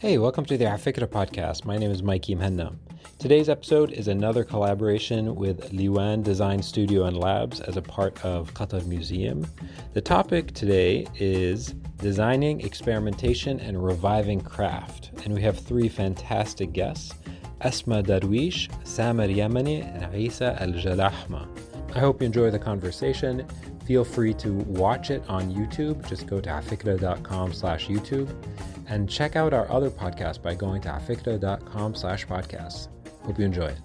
Hey, welcome to the Afikra podcast. My name is Mikey Muhanna. Today's episode is another collaboration with Liwan Design Studio and Labs as a part of Qatar Museum. The topic today is designing, experimentation, and reviving craft. And we have three fantastic guests Asma Derouiche, Samer Yamani, and Isa Al Jalahma. I hope you enjoy the conversation. Feel free to watch it on YouTube. Just go to afikra.com slash YouTube and check out our other podcast by going to afikra.com slash podcasts. Hope you enjoy it.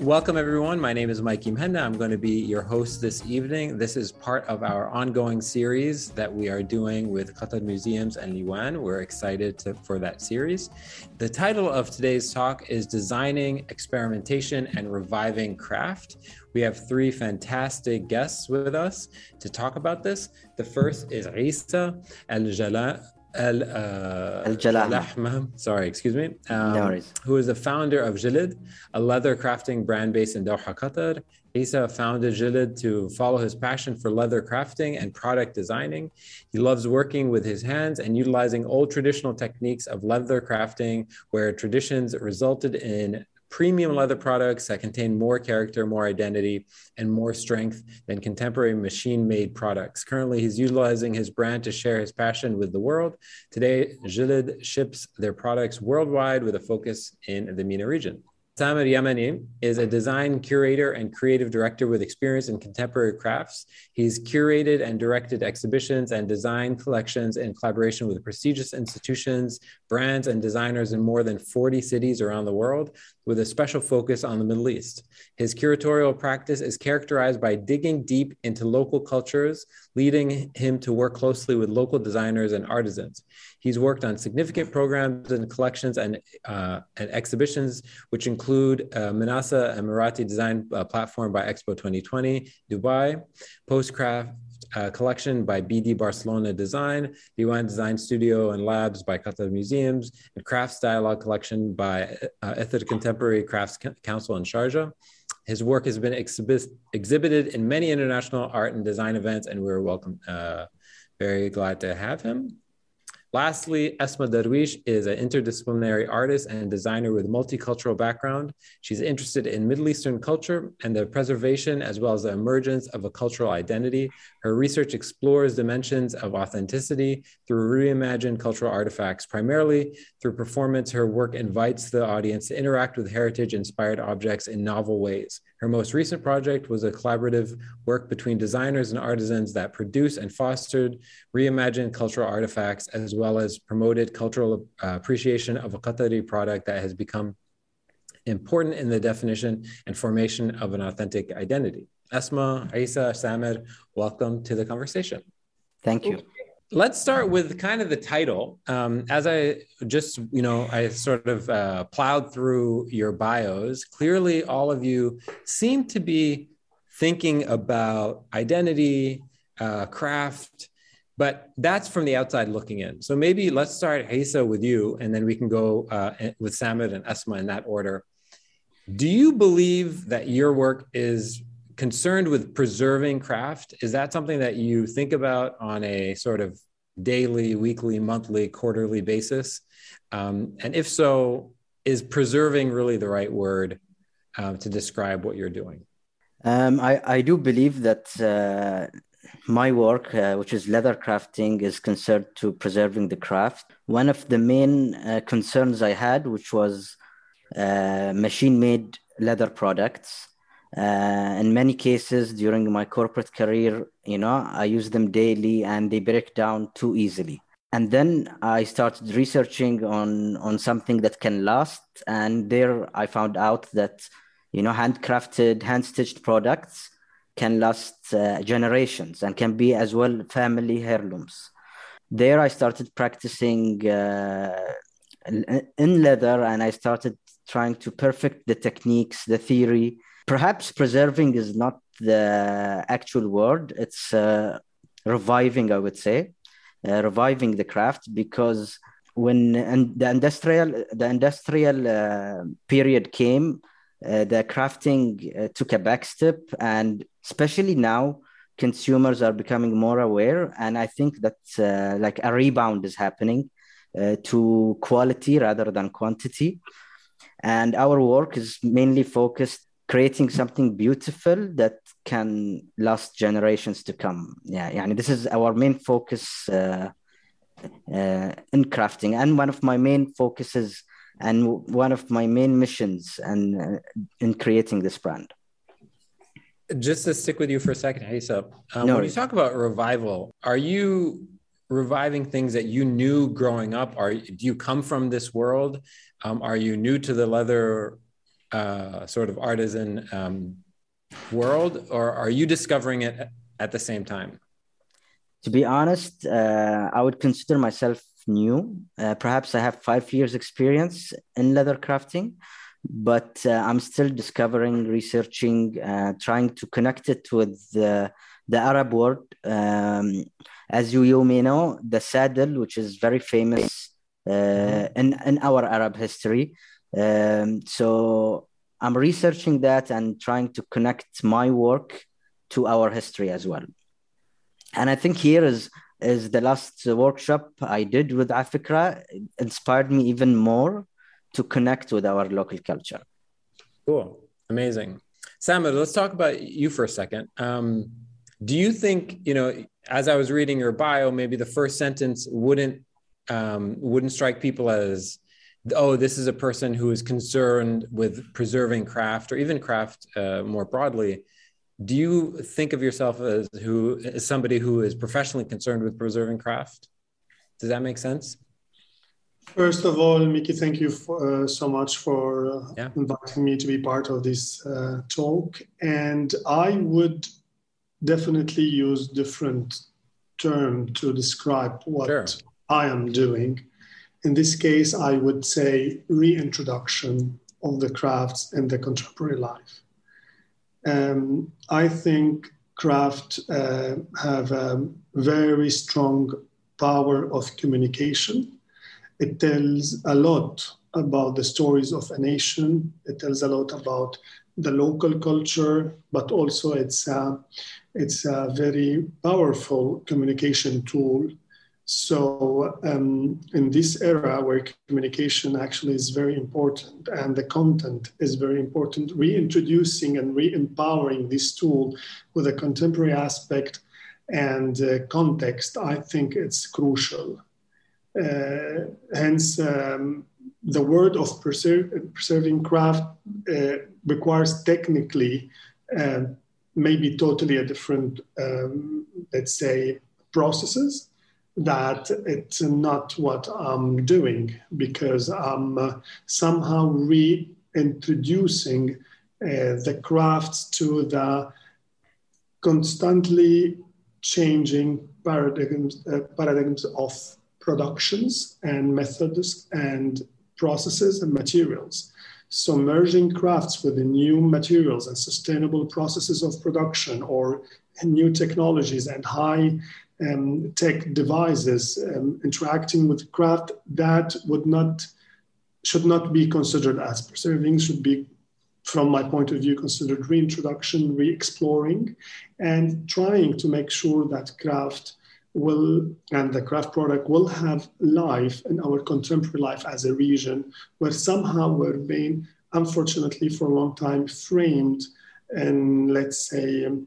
Welcome, everyone. My name is Mikey Muhanna. I'm going to be your host this evening. This is part of our ongoing series that we are doing with Qatar Museums and Liwan. We're excited to, for that series. The title of today's talk is Designing Experimentation and Reviving Craft. We have three fantastic guests with us to talk about this. The first is Isa Al Al uh, Jalahma, sorry, excuse me, um, no who is the founder of Jilid, a leather crafting brand based in Doha, Qatar. Isa founded Jilid to follow his passion for leather crafting and product designing. He loves working with his hands and utilizing old traditional techniques of leather crafting, where traditions resulted in premium leather products that contain more character, more identity, and more strength than contemporary machine made products. Currently, he's utilizing his brand to share his passion with the world. Today, Jilid ships their products worldwide with a focus in the MENA region. Samer Yamani is a design curator and creative director with experience in contemporary crafts. He's curated and directed exhibitions and design collections in collaboration with prestigious institutions, brands, and designers in more than 40 cities around the world, with a special focus on the Middle East. His curatorial practice is characterized by digging deep into local cultures, leading him to work closely with local designers and artisans. He's worked on significant programs and collections and, uh, and exhibitions, which include uh, Manasa Emirati Design uh, Platform by Expo 2020, Dubai, Postcraft uh, collection by BD Barcelona Design, Liwan Design Studio and Labs by Qatar Museums, and Crafts Dialogue collection by uh, Contemporary Crafts Council in Sharjah. His work has been exhibit- exhibited in many international art and design events, and we're welcome. Uh, very glad to have him. Lastly, Esma Derouiche is an interdisciplinary artist and designer with multicultural background. She's interested in Middle Eastern culture and the preservation as well as the emergence of a cultural identity. Her research explores dimensions of authenticity through reimagined cultural artifacts. Primarily through performance, her work invites the audience to interact with heritage inspired objects in novel ways. Her most recent project was a collaborative work between designers and artisans that produced and fostered reimagined cultural artifacts, as well as promoted cultural uh, appreciation of a Qatari product that has become important in the definition and formation of an authentic identity. Asma, Isa, Samer, welcome to the conversation. Thank you. Let's start with kind of the title. Um, as I just, you know, I sort of uh, plowed through your bios. Clearly, all of you seem to be thinking about identity, uh, craft, but that's from the outside looking in. So maybe let's start, Isa, with you, and then we can go uh, with Samer and Esma in that order. Do you believe that your work is concerned with preserving craft is that something that you think about on a sort of daily weekly monthly quarterly basis um, and if so is preserving really the right word uh, to describe what you're doing um, I, I do believe that uh, my work, uh, which is leather crafting, is concerned to preserving the craft. One of the main uh, concerns I had, which was uh, machine-made leather products, uh, in many cases during my corporate career you know i use them daily and they break down too easily. And then i started researching on on something that can last. And there i found out that you know handcrafted hand stitched products can last uh, generations and can be as well family heirlooms. There i started practicing uh, in leather and i started trying to perfect the techniques the theory perhaps preserving is not the actual word. It's uh, reviving i would say. Uh, reviving the craft because when and the industrial the industrial uh, period came uh, the crafting uh, took a back step and especially now consumers are becoming more aware. And i think that uh, like a rebound is happening to quality rather than quantity. And our work is mainly focused creating something beautiful that can last generations to come. Yeah, yeah. this is our main focus uh, uh, in crafting, and one of my main focuses and one of my main missions and uh, in creating this brand. Just to stick with you for a second, Isa, um, no, when you talk about revival, are you reviving things that you knew growing up? Are do you come from this world? Um, are you new to the leather uh, sort of artisan um, world, or are you discovering it at the same time? To be honest, uh, I would consider myself new. Uh, perhaps I have five years experience in leather crafting, but uh, I'm still discovering, researching, uh, trying to connect it with the, the Arab world. Um, as you, you may know, the saddle, which is very famous uh, in, in our Arab history. Um, so I'm researching that and trying to connect my work to our history as well. And I think here is is the last workshop I did with Afikra inspired me even more to connect with our local culture. Cool, amazing. Samer, let's talk about you for a second. Um, do you think you know, as I was reading your bio, maybe the first sentence wouldn't um, wouldn't strike people as oh, this is a person who is concerned with preserving craft or even craft uh, more broadly. Do you think of yourself as who as somebody who is professionally concerned with preserving craft? Does that make sense? First of all Mikey, thank you for, uh, so much for uh, yeah. inviting me to be part of this uh, talk. And i would definitely use different term to describe what sure. i am doing in this case i would say reintroduction of the crafts in the contemporary life um, I think craft uh, have a very strong power of communication. It tells a lot about the stories of a nation. It tells a lot about the local culture, but also it's a, it's a very powerful communication tool so um, in this era where communication actually is very important and the content is very important, reintroducing and re-empowering this tool with a contemporary aspect and uh, context, I think it's crucial. Uh, hence, um, the word of preserving craft uh, requires technically uh, maybe totally a different, um, let's say, processes that it's not what I'm doing because I'm uh, somehow reintroducing uh, the crafts to the constantly changing paradigms, uh, paradigms of productions and methods and processes and materials. So merging crafts with the new materials and sustainable processes of production or new technologies and high um, tech devices um, interacting with craft that would not should not be considered as preserving should be from my point of view considered reintroduction re-exploring and trying to make sure that craft will and the craft product will have life in our contemporary life as a region where somehow we're being unfortunately for a long time framed in let's say um,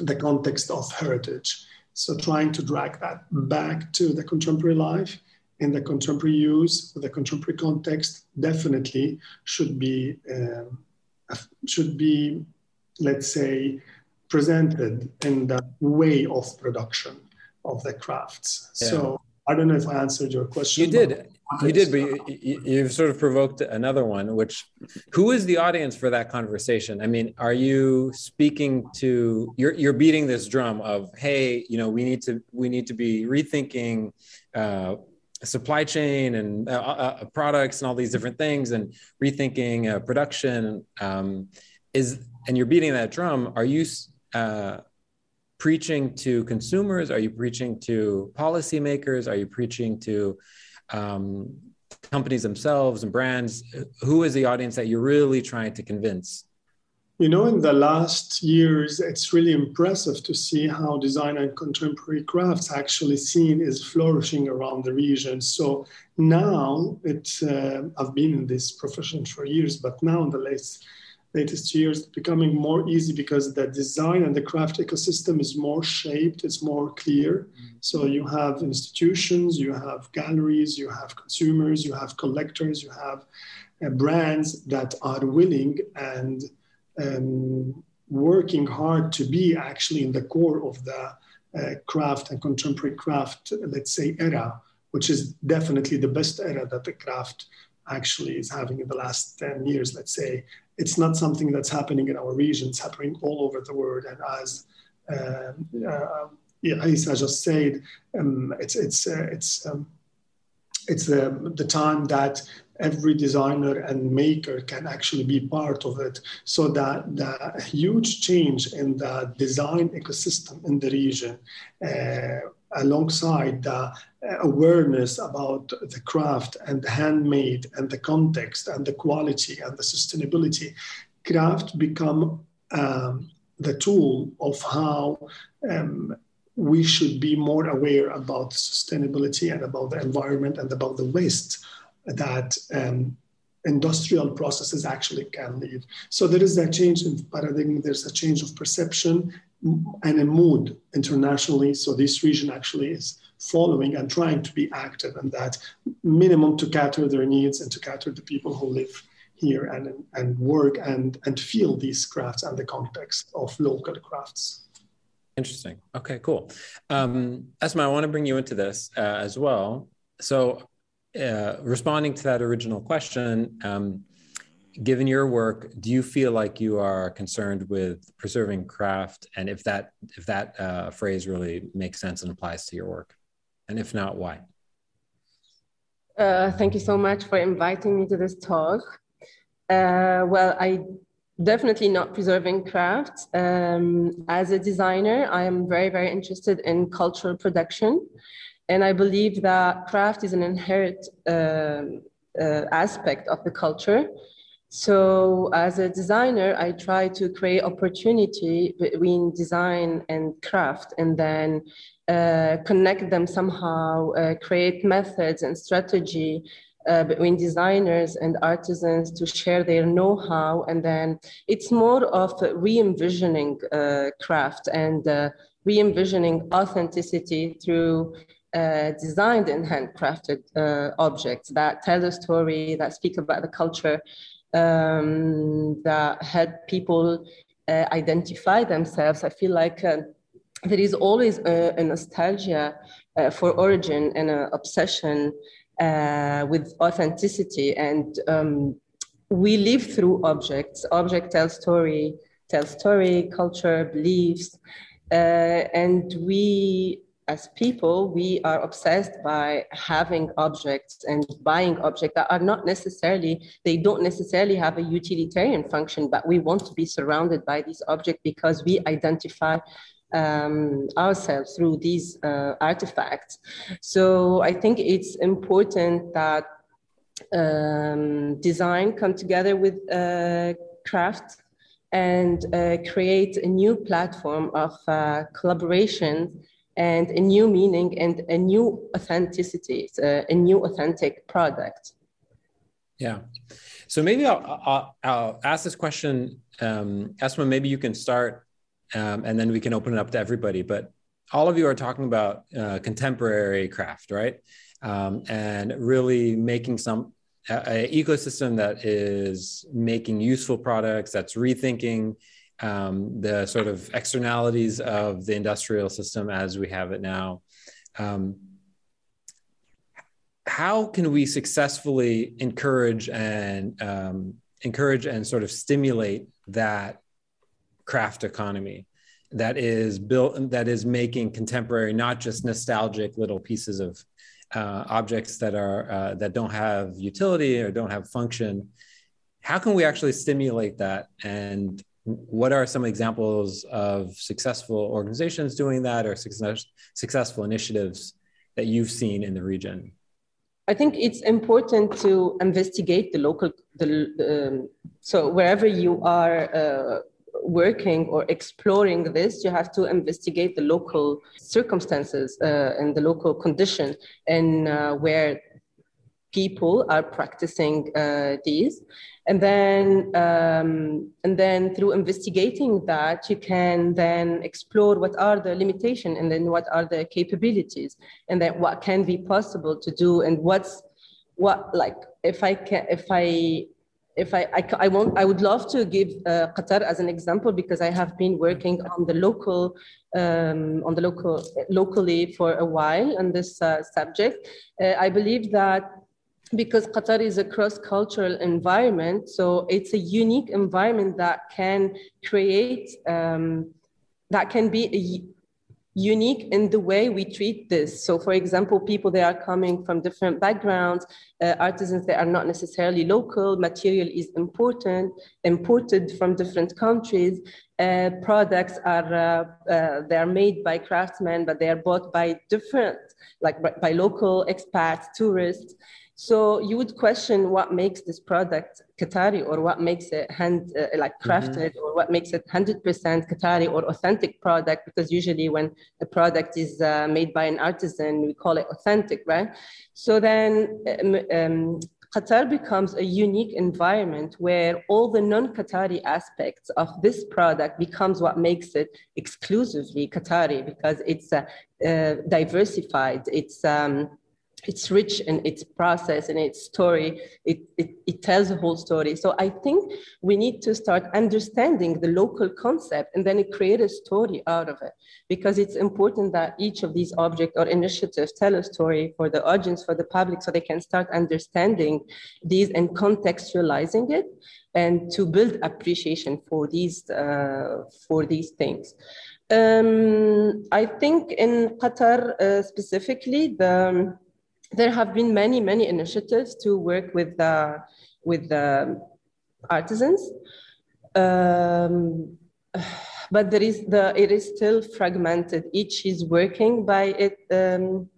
the context of heritage so trying to drag that back to the contemporary life in the contemporary use, the contemporary context, definitely should be um, should be, let's say, presented in the way of production of the crafts. Yeah. So I don't know if I answered your question. You did. You did, but you, you've sort of provoked another one. Which, who is the audience for that conversation? I mean, are you speaking to? You're you're beating this drum of, hey, you know, we need to we need to be rethinking uh, supply chain and uh, uh, uh products and all these different things, and rethinking uh, production. Um, is and you're beating that drum. Are you? Uh, preaching to consumers? Are you preaching to policymakers? Are you preaching to um, companies themselves and brands? Who is the audience that you're really trying to convince? you know, in the last years, it's really impressive to see how design and contemporary crafts actually seen is flourishing around the region. So now it, uh, I've been in this profession for years, but now in the latest, latest years, becoming more easy because the design and the craft ecosystem is more shaped, it's more clear. Mm-hmm. So you have institutions, you have galleries, you have consumers, you have collectors, you have uh, brands that are willing and um, working hard to be actually in the core of the uh, craft and contemporary craft, let's say, era, which is definitely the best era that the craft actually is having in the last 10 years, let's say. It's not something that's happening in our region, it's happening all over the world. And as uh, uh, yeah, Isa just said, um, it's, it's, uh, it's, um, it's the, the time that every designer and maker can actually be part of it. So that the huge change in the design ecosystem in the region, uh, alongside the awareness about the craft and the handmade and the context and the quality and the sustainability, craft become um, the tool of how um, we should be more aware about sustainability and about the environment and about the waste that um, industrial processes actually can leave. So there is a change in paradigm, there's a change of perception and a mood internationally. So this region actually is following and trying to be active in that minimum to cater their needs and to cater the people who live here and, and work and, and feel these crafts and the context of local crafts. Interesting. Okay, cool. Um, Esma, I want to bring you into this uh, as well. So uh, responding to that original question, um, given your work, do you feel like you are concerned with preserving craft, and if that if that uh, phrase really makes sense and applies to your work, and if not, why? Uh, thank you so much for inviting me to this talk. Uh, well, I definitely not preserving craft. Um, as a designer, I am very very interested in cultural production. And I believe that craft is an inherent uh, uh, aspect of the culture. So as a designer, I try to create opportunity between design and craft and then uh, connect them somehow, uh, create methods and strategy uh, between designers and artisans to share their know-how. And then it's more of re-envisioning uh, craft and uh, re-envisioning authenticity through uh, designed and handcrafted uh, objects that tell a story, that speak about the culture, um, that help people uh, identify themselves. I feel like uh, there is always a, a nostalgia uh, for origin and an obsession uh, with authenticity. And um, we live through objects. Objects tell story, tell story, culture, beliefs. and we as people, we are obsessed by having objects and buying objects that are not necessarily, they don't necessarily have a utilitarian function, but we want to be surrounded by these objects because we identify um, ourselves through these uh, artifacts. So I think it's important that um, design come together with uh, craft and uh, create a new platform of uh, collaboration and a new meaning and a new authenticity, a, a new authentic product. Yeah. So maybe I'll, I'll, I'll ask this question. Um, Esma, maybe you can start um, and then we can open it up to everybody. But all of you are talking about uh, contemporary craft, right? Um, and really making some a, a ecosystem that is making useful products, that's rethinking um, the sort of externalities of the industrial system as we have it now. Um, how can we successfully encourage and um, encourage and sort of stimulate that craft economy that is built that is making contemporary not just nostalgic little pieces of uh, objects that are uh, that don't have utility or don't have function how can we actually stimulate that and what are some examples of successful organizations doing that or success, successful initiatives that you've seen in the region? I think it's important to investigate the local, the, um, so wherever you are uh, working or exploring this, you have to investigate the local circumstances uh, and the local condition and uh, where people are practicing uh, these and then um, and then through investigating that you can then explore what are the limitations and then what are the capabilities and then what can be possible to do and what's what like if i can if i if I, I, I, won't, I would love to give uh, Qatar as an example because I have been working on the local, um, on the local, locally for a while on this uh, subject. Uh, I believe that because Qatar is a cross-cultural environment, so it's a unique environment that can create, um, that can be unique in the way we treat this. So, for example, people that are coming from different backgrounds, uh, artisans that are not necessarily local, material is important, imported from different countries. Uh, products are uh, uh they are made by craftsmen, but they are bought by different, like by local expats, tourists. So you would question what makes this product Qatari or what makes it hand uh, like mm-hmm. crafted mm-hmm. or what makes it 100% Qatari or authentic product because usually when a product is uh, made by an artisan we call it authentic, right? So then um, um, Qatar becomes a unique environment where all the non-Qatari aspects of this product becomes what makes it exclusively Qatari because it's uh, uh diversified. It's um, it's rich in its process and its story. It, it, it tells a whole story. So I think we need to start understanding the local concept and then create a story out of it because it's important that each of these objects or initiatives tell a story for the audience, for the public, so they can start understanding these and contextualizing it and to build appreciation for these, uh, for these things. Um, I think in Qatar uh, specifically, the there have been many, many initiatives to work with the, with the artisans. Um, but there is the, it is still fragmented. Each is working by it. Um,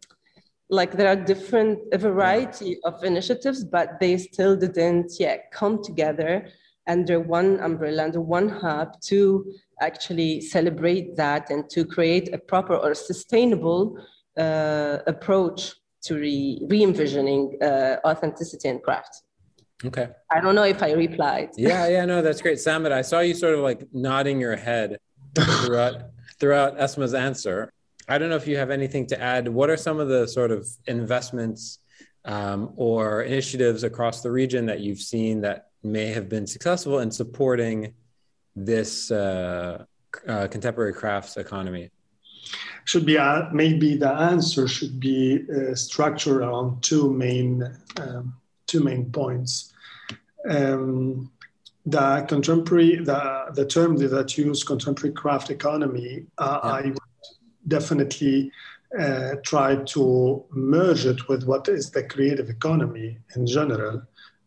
like there are different, a variety of initiatives, but they still didn't yet come together under one umbrella, under one hub to actually celebrate that and to create a proper or sustainable uh, approach to re, re-envisioning uh, authenticity and craft. Okay. I don't know if I replied. Yeah, yeah, no, that's great. Samer, I saw you sort of like nodding your head throughout throughout Esma's answer. I don't know if you have anything to add. What are some of the sort of investments um, or initiatives across the region that you've seen that may have been successful in supporting this uh, uh, contemporary crafts economy? Should be uh, maybe the answer should be uh, structured around two main um, two main points. Um, the contemporary the the term that use contemporary craft economy, uh, yeah. I would definitely uh, try to merge it with what is the creative economy in general,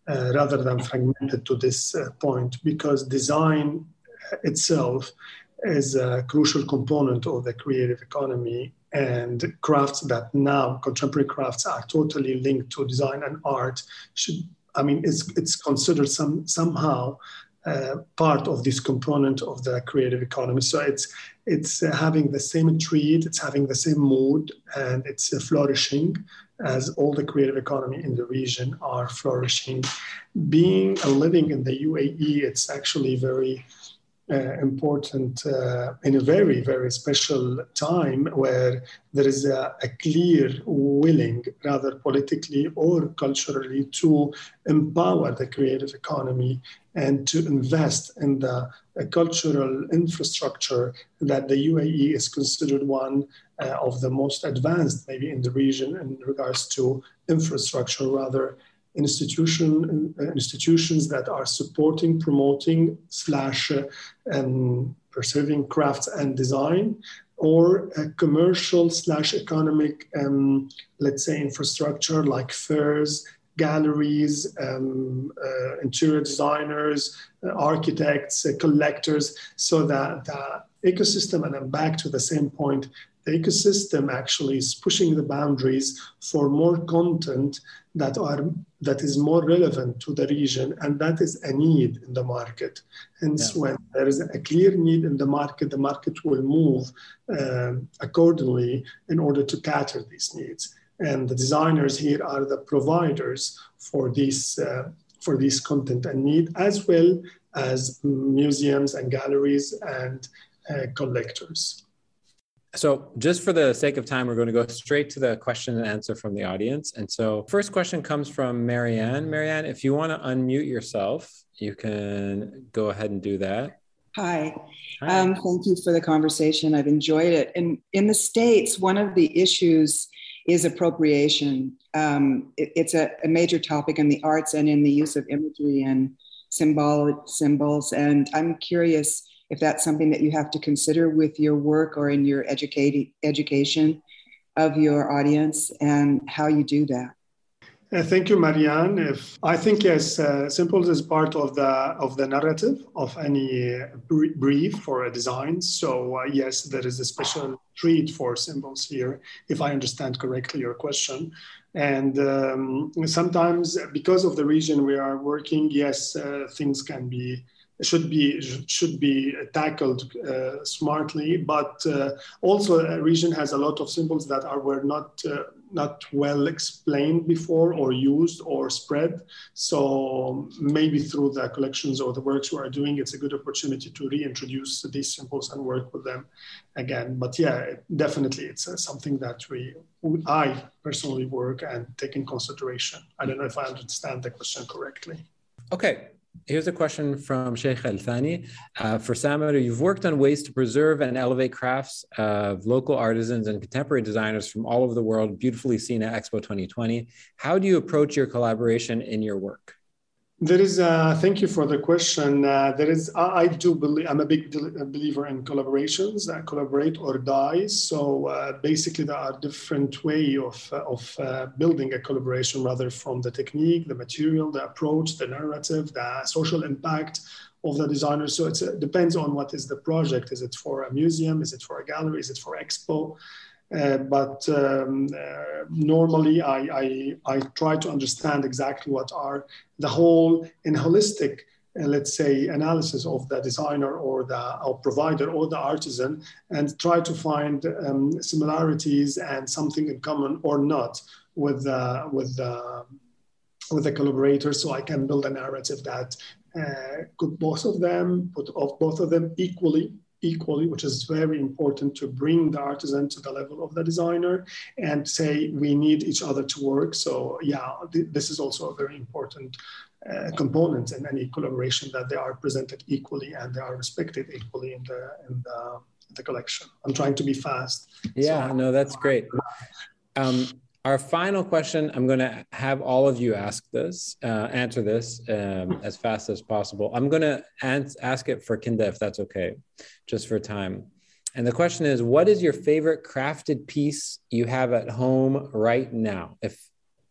uh, rather than fragmented to this uh, point, because design itself is a crucial component of the creative economy and crafts that now contemporary crafts are totally linked to design and art should i mean it's it's considered some somehow uh, part of this component of the creative economy. So it's it's uh, having the same treat it's having the same mood and it's uh, flourishing as all the creative economy in the region are flourishing. Being and living in the uae it's actually very uh, important uh, in a very, very special time where there is a, a, clear willing, rather politically or culturally, to empower the creative economy and to invest in the uh, cultural infrastructure that the UAE is considered one uh, of the most advanced, maybe in the region, in regards to infrastructure, rather institution, uh, institutions that are supporting, promoting, slash, uh, um, preserving crafts and design, or commercial slash economic, um, let's say, infrastructure like fairs, galleries, um, uh, interior designers, uh, architects, uh, collectors, so that the ecosystem, and I'm back to the same point, the ecosystem actually is pushing the boundaries for more content that are that is more relevant to the region and that is a need in the market. Hence yeah. when there is a clear need in the market the market will move um, accordingly in order to cater these needs. And the designers here are the providers for these uh, for this content and need as well as museums and galleries and uh, collectors so, just for the sake of time, we're going to go straight to the question and answer from the audience. And so, first question comes from Marianne. Marianne, if you want to unmute yourself, you can go ahead and do that. Hi. Hi. Um, thank you for the conversation. I've enjoyed it. And in the States, one of the issues is appropriation. Um, it, it's a, a, major topic in the arts and in the use of imagery and symbolic symbols. And I'm curious if that's something that you have to consider with your work or in your educating education of your audience and how you do that. Uh, thank you, Marianne. If I think yes, uh, symbols is part of the of the narrative of any brief for a design. So uh, yes, there is a special treat for symbols here, if I understand correctly your question. And um, sometimes, because of the region we are working, yes, uh, things can be should be should be tackled uh, smartly. But uh, also, a region has a lot of symbols that are were not uh, not well explained before or used or spread. So maybe through the collections or the works we are doing, it's a good opportunity to reintroduce these symbols and work with them again. But yeah, definitely, it's uh, something that we I personally work and take in consideration. I don't know if I understand the question correctly. Okay, Here's a question from Sheikh Al Thani. Uh, for Samer, you've worked on ways to preserve and elevate crafts of local artisans and contemporary designers from all over the world, beautifully seen at Expo 2020. How do you approach your collaboration in your work? There is, uh, thank you for the question. Uh, there is, I, I, do believe, I'm a big believer in collaborations, uh, collaborate or die. So uh, basically, there are different way of, uh, of uh, building a collaboration, rather from the technique, the material, the approach, the narrative, the social impact of the designer. So it depends on what is the project. Is it for a museum? Is it for a gallery? Is it for expo? Uh, but um, uh, normally I, I, I, try to understand exactly what are the whole and holistic, uh, let's say, analysis of the designer or the or provider or the artisan and try to find um, similarities and something in common or not with, the with, the, with the collaborator so I can build a narrative that uh, could both of them, put of both of them equally equally, which is very important to bring the artisan to the level of the designer and say we need each other to work. So yeah, th- this is also a very important uh, component in any collaboration that they are presented equally and they are respected equally in the in the, the collection. I'm trying to be fast. Yeah, so, no, that's great. Um, our final question, I'm going to have all of you ask this, uh, answer this um, as fast as possible. I'm going to ans- ask it for Kinda if that's okay, just for time. And the question is, what is your favorite crafted piece you have at home right now? If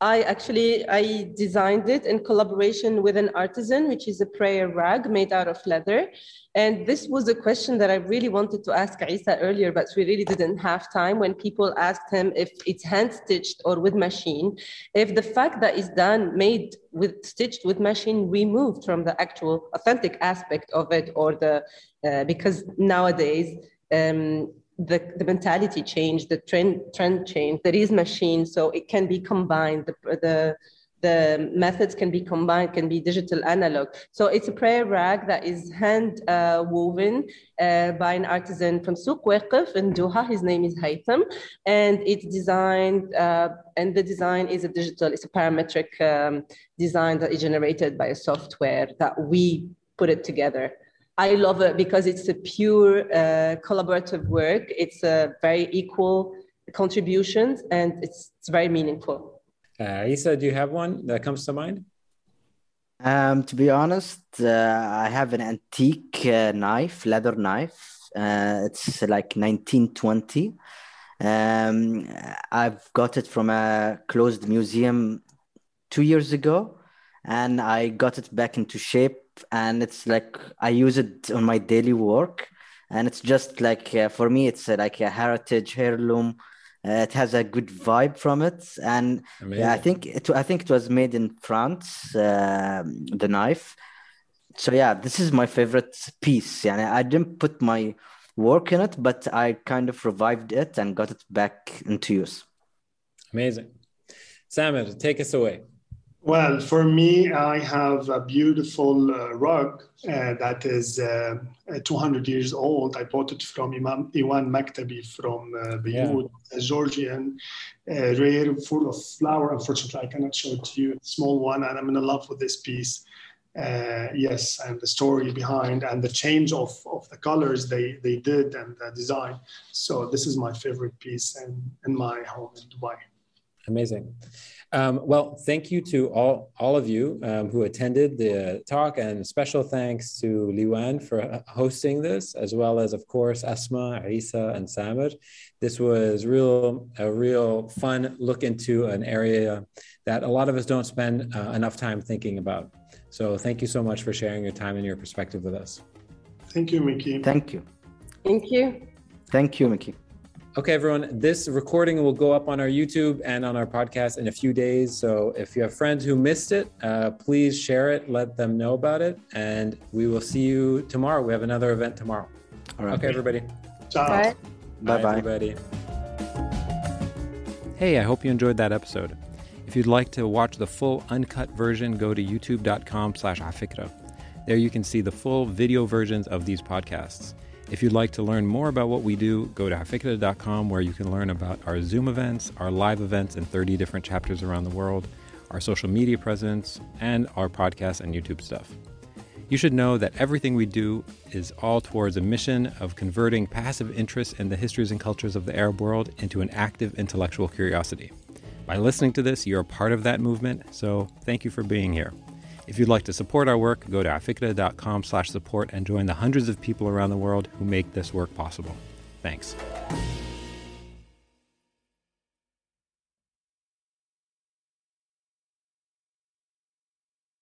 I actually I designed it in collaboration with an artisan, which is a prayer rag made out of leather. And this was a question that I really wanted to ask Isa earlier, but we really didn't have time when people asked him if it's hand stitched or with machine. If the fact that it's done made with stitched with machine removed from the actual authentic aspect of it, or the uh, because nowadays um, the, the mentality change, the trend trend change. There is machine, so it can be combined. The, the the methods can be combined, can be digital analog. So it's a prayer rag that is hand uh, woven uh, by an artisan from Souq Waqif in Doha. His name is Haytham. And it's designed, uh, and the design is a digital, it's a parametric um, design that is generated by a software that we put it together. I love it because it's a pure uh, collaborative work. It's a very equal contributions and it's, it's very meaningful. Uh, Isa, do you have one that comes to mind? Um, to be honest, uh, I have an antique uh, knife, leather knife. Uh, it's like 1920. Um, I've got it from a closed museum two years ago, and I got it back into shape and it's like I use it on my daily work. and it's just like uh, for me, it's uh, like a heritage heirloom. Uh, it has a good vibe from it, and yeah, I think it. I think it was made in France. Um, the knife. So yeah, this is my favorite piece. Yeah, I didn't put my work in it, but I kind of revived it and got it back into use. Amazing. Samer, take us away. Well, for me, I have a beautiful uh, rug uh, that is uh, 200 years old. I bought it from Imam Iwan Maktabi from uh, Beirut, yeah. a Georgian, uh, rare, full of flower. Unfortunately, I cannot show it to you. Small one, and I'm in love with this piece. Uh, yes, and the story behind and the change of, of the colors they, they did and the design. So this is my favorite piece in, in my home in Dubai. Amazing. Um, well, thank you to all, all of you um, who attended the talk, and special thanks to Liwan for hosting this, as well as, of course, Asma, Isa, and Samer. This was real a real fun look into an area that a lot of us don't spend uh, enough time thinking about. So, thank you so much for sharing your time and your perspective with us. Thank you, Mikey. Thank you. Thank you. Thank you, Mikey. Okay, everyone, this recording will go up on our YouTube and on our podcast in a few days. So if you have friends who missed it, uh, please share it, let them know about it, and we will see you tomorrow. We have another event tomorrow. All right. Okay, everybody. Ciao. Bye. Bye bye. Everybody. Hey, I hope you enjoyed that episode. If you'd like to watch the full uncut version, go to youtube.com slash afikra. There you can see the full video versions of these podcasts. If you'd like to learn more about what we do, go to afikra.com where you can learn about our Zoom events, our live events in 30 different chapters around the world, our social media presence, and our podcast and YouTube stuff. You should know that everything we do is all towards a mission of converting passive interest in the histories and cultures of the Arab world into an active intellectual curiosity. By listening to this, you're a part of that movement, so thank you for being here. If you'd like to support our work, go to afikra.com slash support and join the hundreds of people around the world who make this work possible. Thanks.